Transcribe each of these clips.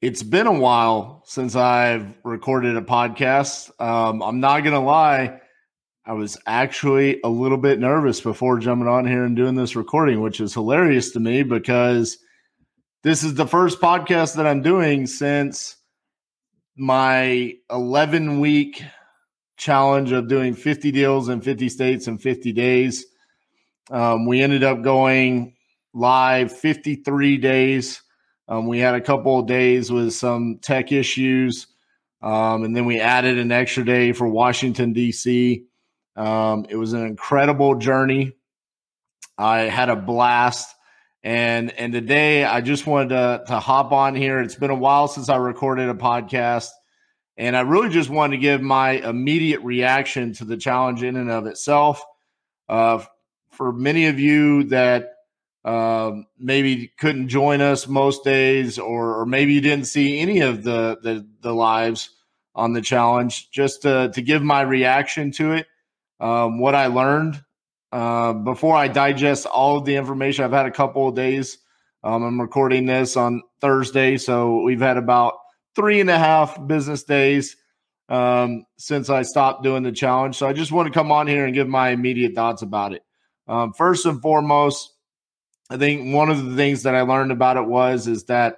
It's been a while since I've recorded a podcast. Um, I'm not going to lie, I was actually a little bit nervous before jumping on here and doing this recording, which is hilarious to me because this is the first podcast that I'm doing since my 11 week challenge of doing 50 deals in 50 states in 50 days. Um, we ended up going live 53 days. Um, we had a couple of days with some tech issues, um, and then we added an extra day for Washington, D.C. Um, it was an incredible journey. I had a blast. And and today I just wanted to, to hop on here. It's been a while since I recorded a podcast. And I really just wanted to give my immediate reaction to the challenge in and of itself. Uh, for many of you that um, maybe couldn't join us most days, or, or maybe you didn't see any of the, the, the lives on the challenge, just to, to give my reaction to it, um, what I learned uh, before I digest all of the information. I've had a couple of days. Um, I'm recording this on Thursday, so we've had about three and a half business days um, since I stopped doing the challenge. So I just want to come on here and give my immediate thoughts about it. Um, first and foremost, I think one of the things that I learned about it was is that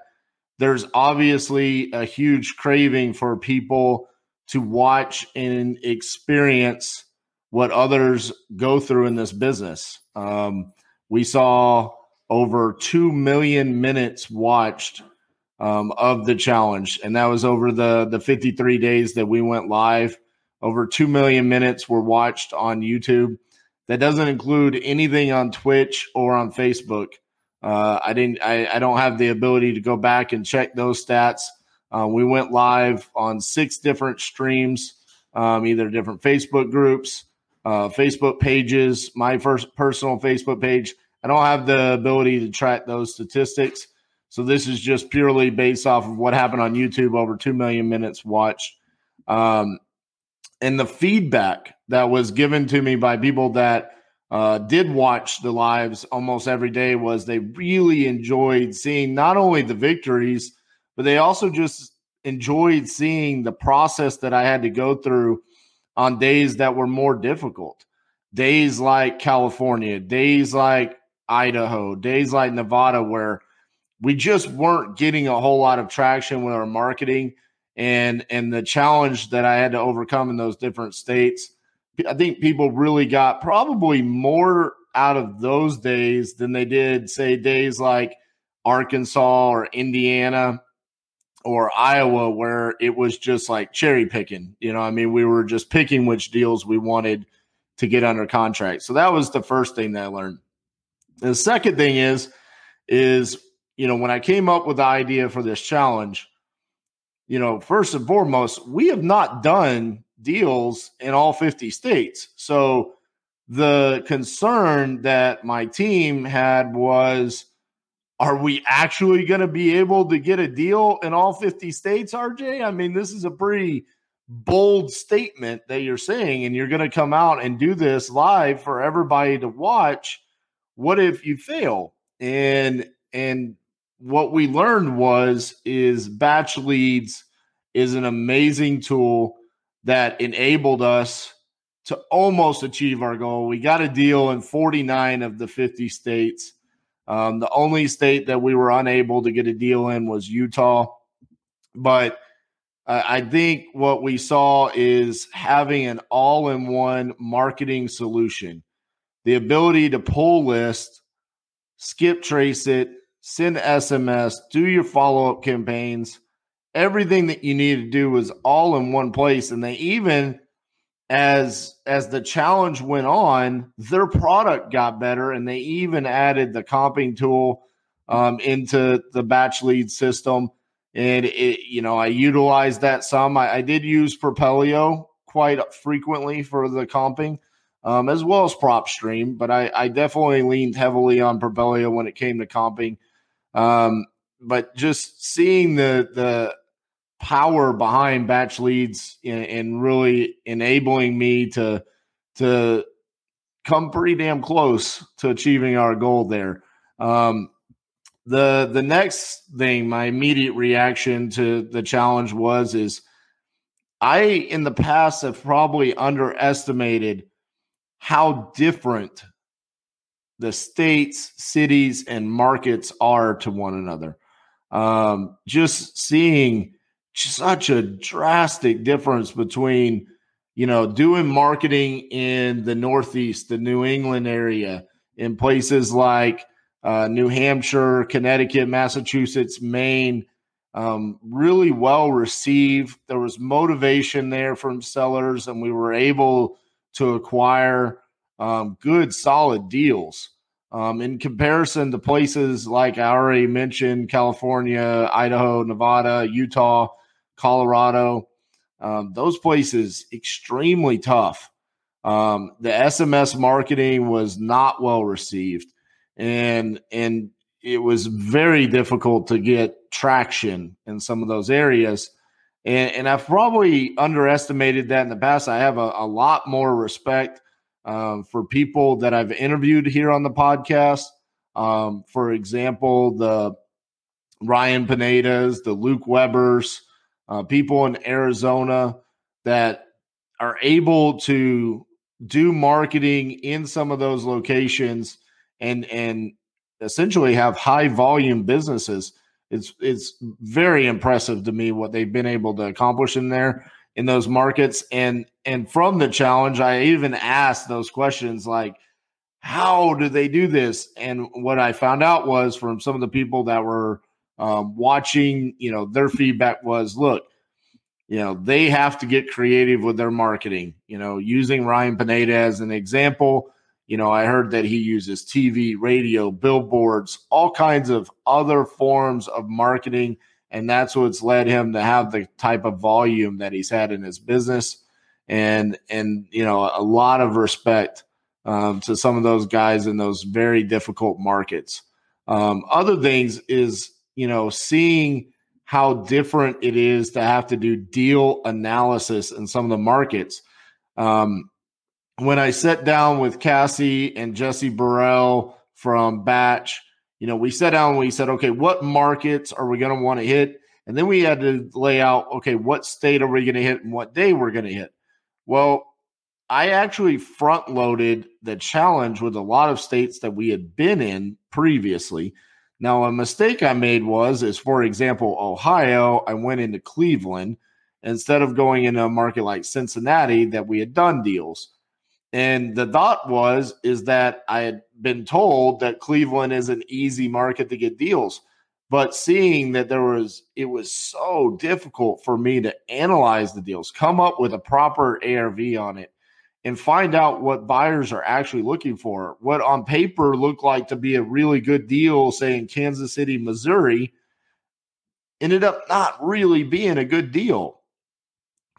there's obviously a huge craving for people to watch and experience what others go through in this business. Um, we saw over 2 million minutes watched um, of the challenge, and that was over the, the 53 days that we went live. Over 2 million minutes were watched on YouTube. That doesn't include anything on Twitch or on Facebook. Uh, I didn't. I, I, don't have the ability to go back and check those stats. Uh, we went live on six different streams, um, either different Facebook groups, uh, Facebook pages, my first personal Facebook page. I don't have the ability to track those statistics. So this is just purely based off of what happened on YouTube. Over two million minutes watched. Um, and the feedback that was given to me by people that uh, did watch the lives almost every day was they really enjoyed seeing not only the victories, but they also just enjoyed seeing the process that I had to go through on days that were more difficult. Days like California, days like Idaho, days like Nevada, where we just weren't getting a whole lot of traction with our marketing and and the challenge that I had to overcome in those different states. I think people really got probably more out of those days than they did say days like Arkansas or Indiana or Iowa where it was just like cherry picking. You know, I mean, we were just picking which deals we wanted to get under contract. So that was the first thing that I learned. the second thing is is you know, when I came up with the idea for this challenge, you know, first and foremost, we have not done deals in all 50 states. So the concern that my team had was are we actually going to be able to get a deal in all 50 states, RJ? I mean, this is a pretty bold statement that you're saying, and you're going to come out and do this live for everybody to watch. What if you fail? And and what we learned was is BatchLeads is an amazing tool that enabled us to almost achieve our goal. We got a deal in 49 of the 50 states. Um, the only state that we were unable to get a deal in was Utah. But uh, I think what we saw is having an all in one marketing solution, the ability to pull list, skip trace it, send SMS, do your follow up campaigns. Everything that you need to do was all in one place. And they even, as as the challenge went on, their product got better, and they even added the comping tool um, into the batch lead system. and it, you know, I utilized that some. I, I did use Propelio quite frequently for the comping, um, as well as PropStream, but I, I, definitely leaned heavily on Propelio when it came to comping. Um, but just seeing the the power behind BatchLeads and, really enabling me to to come pretty damn close to achieving our goal there. Um, the the next thing, my immediate reaction to the challenge was is I in the past have probably underestimated how different the states, cities, and markets are to one another. Um, just seeing such a drastic difference between you know doing marketing in the northeast the new england area in places like uh, new hampshire connecticut massachusetts maine um, really well received there was motivation there from sellers and we were able to acquire um, good solid deals um, in comparison to places like i already mentioned california idaho nevada utah Colorado. Um, those places extremely tough. Um, the SMS marketing was not well received, and and it was very difficult to get traction in some of those areas. And, and I've probably underestimated that in the past. I have a, a lot more respect um, for people that I've interviewed here on the podcast. Um, for example, the Ryan Pinedas, the Luke Webers, uh, people in Arizona that are able to do marketing in some of those locations and and essentially have high volume businesses. It's it's very impressive to me what they've been able to accomplish in there in those markets. And and from the challenge, I even asked those questions like, how do they do this? And what I found out was from some of the people that were um, watching, you know, their feedback was, look, you know, they have to get creative with their marketing. You know, using Ryan Pineda as an example, you know, I heard that he uses TV, radio, billboards, all kinds of other forms of marketing. And that's what's led him to have the type of volume that he's had in his business. And, and, you know, a lot of respect um, to some of those guys in those very difficult markets. Um, other things is, you know, seeing how different it is to have to do deal analysis in some of the markets. Um, when I sat down with Cassie and Jesse Burrell from Batch, you know, we sat down and we said, okay, what markets are we going to want to hit? And then we had to lay out, okay, what state are we going to hit and what day we're going to hit? Well, I actually front loaded the challenge with a lot of states that we had been in previously. Now, a mistake I made was, is for example, Ohio, I went into Cleveland instead of going into a market like Cincinnati that we had done deals. And the thought was, is that I had been told that Cleveland is an easy market to get deals. But seeing that there was, it was so difficult for me to analyze the deals, come up with a proper ARV on it, and find out what buyers are actually looking for. What on paper looked like to be a really good deal, say in Kansas City, Missouri, ended up not really being a good deal,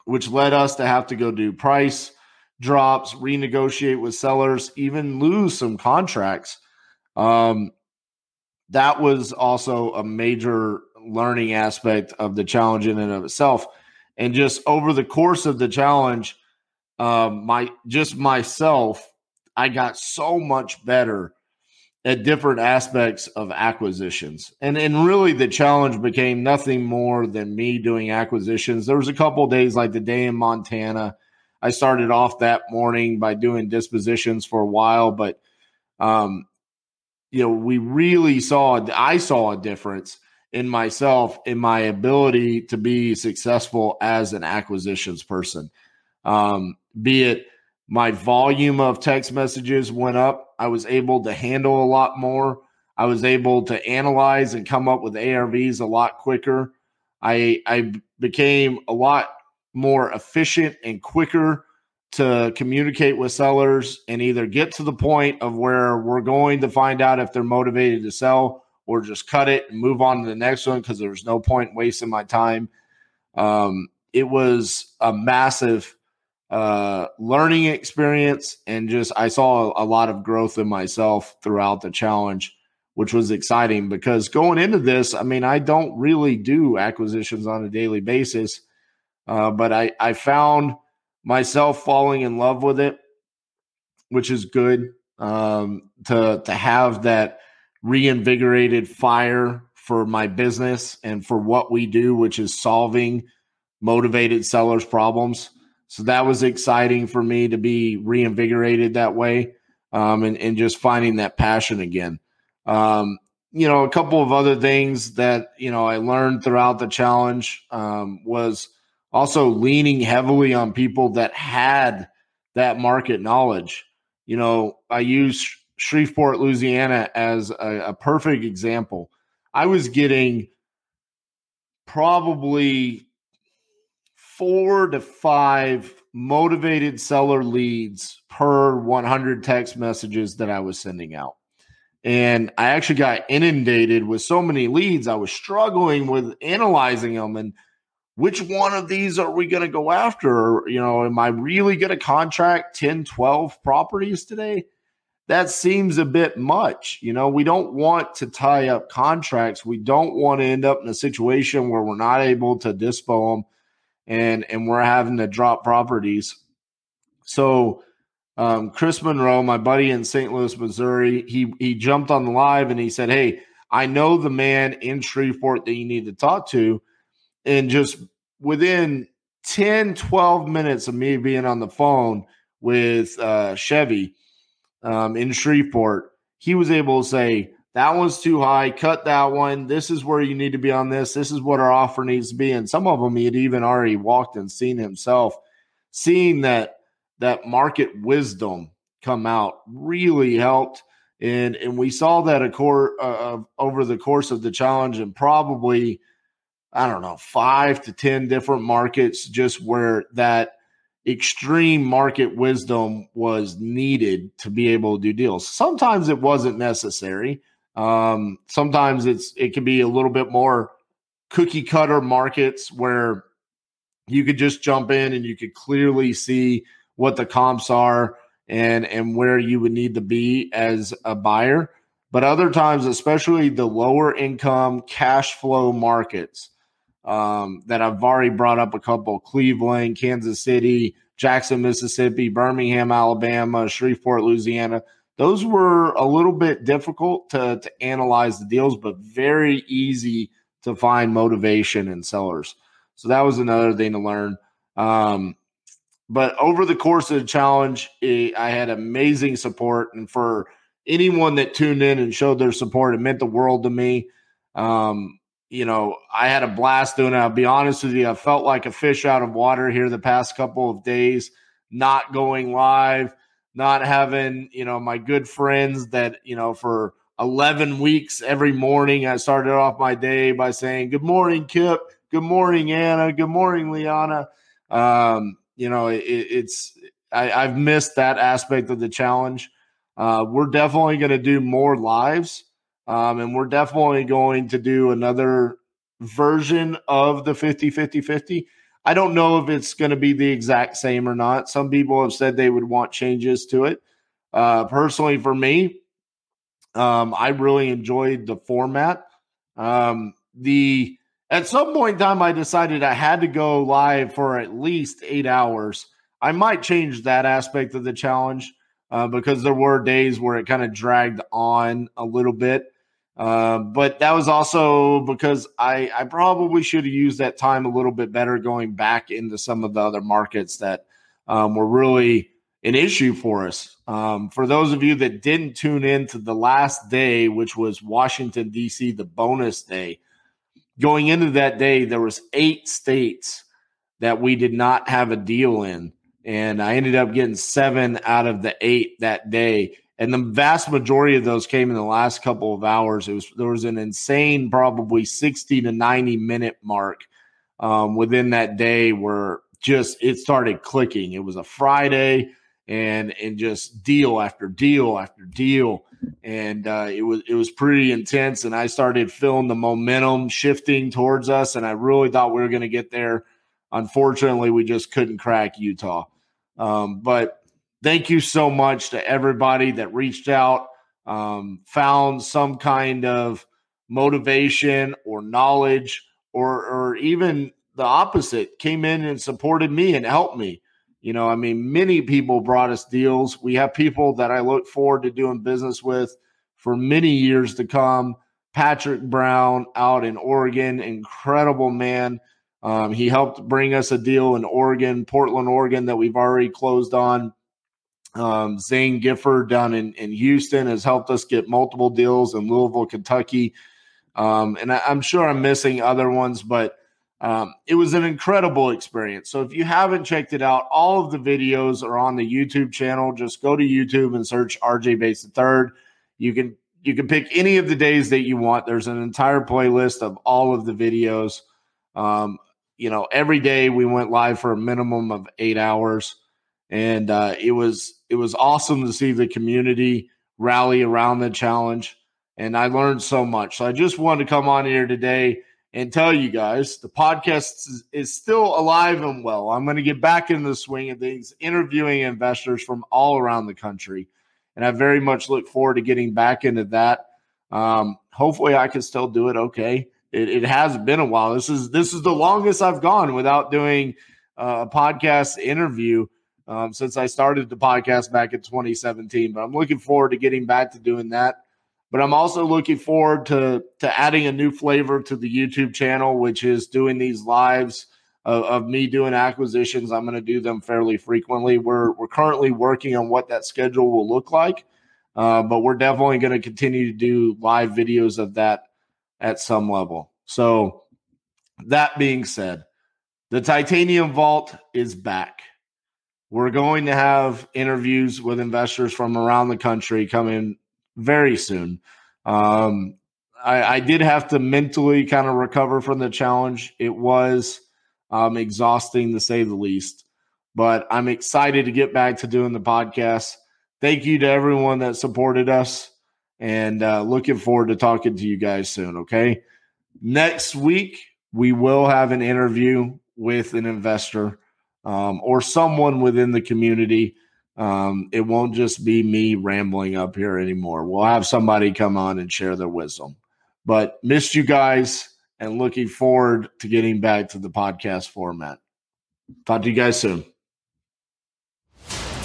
which led us to have to go do price drops, renegotiate with sellers, even lose some contracts. Um, that was also a major learning aspect of the challenge in and of itself. And just over the course of the challenge, um, my just myself, I got so much better at different aspects of acquisitions. And and really the challenge became nothing more than me doing acquisitions. There was a couple days like the day in Montana. I started off that morning by doing dispositions for a while, but um, you know, we really saw I saw a difference in myself in my ability to be successful as an acquisitions person. Um, be it my volume of text messages went up. I was able to handle a lot more. I was able to analyze and come up with ARVs a lot quicker. I I became a lot more efficient and quicker to communicate with sellers and either get to the point of where we're going to find out if they're motivated to sell or just cut it and move on to the next one because there's no point wasting my time. Um, it was a massive uh, learning experience, and just I saw a lot of growth in myself throughout the challenge, which was exciting because going into this, I mean, I don't really do acquisitions on a daily basis, uh, but I I found myself falling in love with it, which is good um, to to have that reinvigorated fire for my business and for what we do, which is solving motivated sellers' problems. So that was exciting for me to be reinvigorated that way um, and, and just finding that passion again. Um, you know, a couple of other things that, you know, I learned throughout the challenge um, was also leaning heavily on people that had that market knowledge. You know, I use Shreveport, Louisiana as a, a perfect example. I was getting probably four to five motivated seller leads per 100 text messages that I was sending out. And I actually got inundated with so many leads. I was struggling with analyzing them and which one of these are we going to go after? You know, am I really going to contract 10, 12 properties today? that seems a bit much. You know, we don't want to tie up contracts. We don't want to end up in a situation where we're not able to dispo them and and we're having to drop properties. So um, Chris Monroe, my buddy in St. Louis, Missouri, he he jumped on the live and he said, Hey, I know the man in Shreveport that you need to talk to. And just within 10, 12 minutes of me being on the phone with uh, Chevy, um, in Shreveport, he was able to say, that one's too high, cut that one. This is where you need to be on this. This is what our offer needs to be. And some of them he had even already walked and seen himself. Seeing that that market wisdom come out really helped. And, and we saw that acor- uh, over the course of the challenge and probably, I don't know, five to 10 different markets, just where that extreme market wisdom was needed to be able to do deals. Sometimes it wasn't necessary. Um, sometimes it's it can be a little bit more cookie cutter markets where you could just jump in and you could clearly see what the comps are and and where you would need to be as a buyer. But other times, especially the lower income cash flow markets, um, that I've already brought up a couple Cleveland, Kansas City, Jackson, Mississippi, Birmingham, Alabama, Shreveport, Louisiana. Those were a little bit difficult to, to analyze the deals, but very easy to find motivation in sellers. So that was another thing to learn. Um, but over the course of the challenge, it, I had amazing support. And for anyone that tuned in and showed their support, it meant the world to me. Um, you know, I had a blast doing it. I'll be honest with you, I felt like a fish out of water here the past couple of days, not going live, not having, you know, my good friends that, you know, for 11 weeks every morning, I started off my day by saying, Good morning, Kip. Good morning, Anna. Good morning, Liana. Um, you know, it, it's, I, have missed that aspect of the challenge. Uh, we're definitely going to do more lives. Um, and we're definitely going to do another version of the 50 50 50. I don't know if it's going to be the exact same or not. Some people have said they would want changes to it. Uh, personally, for me, um, I really enjoyed the format. Um, the at some point in time, I decided I had to go live for at least eight hours. I might change that aspect of the challenge uh, because there were days where it kind of dragged on a little bit. Uh, but that was also because I, I probably should have used that time a little bit better going back into some of the other markets that um, were really an issue for us. Um, for those of you that didn't tune in to the last day, which was Washington D.C., the bonus day, going into that day, there was eight states that we did not have a deal in, and I ended up getting seven out of the eight that day and the vast majority of those came in the last couple of hours. It was there was an insane, probably sixty to ninety minute mark um, within that day where just it started clicking. It was a Friday, and and just deal after deal after deal. and uh, it was it was pretty intense. And I started feeling the momentum shifting towards us, and I really thought we were going to get there. Unfortunately, we just couldn't crack Utah. Um, but thank you so much to everybody that reached out, um, found some kind of motivation or knowledge, or or even the opposite, came in and supported me and helped me. You know, I mean, many people brought us deals. We have people that I look forward to doing business with for many years to come. Patrick Brown out in Oregon, incredible man. Um, he helped bring us a deal in Oregon, Portland, Oregon, that we've already closed on. Um, Zane Gifford down in, in Houston has helped us get multiple deals in Louisville, Kentucky. Um, and I, I'm sure I'm missing other ones, but um, it was an incredible experience. So if you haven't checked it out, all of the videos are on the YouTube channel. Just go to YouTube and search RJ Bates the Third. You can you can pick any of the days that you want. There's an entire playlist of all of the videos. Um, you know, every day we went live for a minimum of eight hours, and uh, it was it was awesome to see the community rally around the challenge. And I learned so much. So I just wanted to come on here today and tell you guys the podcast is, is still alive and well. I'm going to get back in the swing of things, interviewing investors from all around the country. And I very much look forward to getting back into that. Um, hopefully, I can still do it okay. It, it, has been a while. This is this is the longest I've gone without doing uh, a podcast interview um, since I started the podcast back in 2017. But I'm looking forward to getting back to doing that. But I'm also looking forward to to adding a new flavor to the YouTube channel, which is doing these lives of, of me doing acquisitions. I'm going to do them fairly frequently. We're we're currently working on what that schedule will look like, uh, but we're definitely going to continue to do live videos of that at some level. So that being said, the titanium vault is back. We're going to have interviews with investors from around the country coming very soon. Um, I, I, did have to mentally kind of recover from the challenge. It was um, exhausting to say the least, but I'm excited to get back to doing the podcast. Thank you to everyone that supported us and uh, looking forward to talking to you guys soon. Okay. Next week, we will have an interview with an investor um, or someone within the community um, it won't just be me rambling up here anymore. We'll have somebody come on and share their wisdom. But missed you guys and looking forward to getting back to the podcast format. Talk to you guys soon.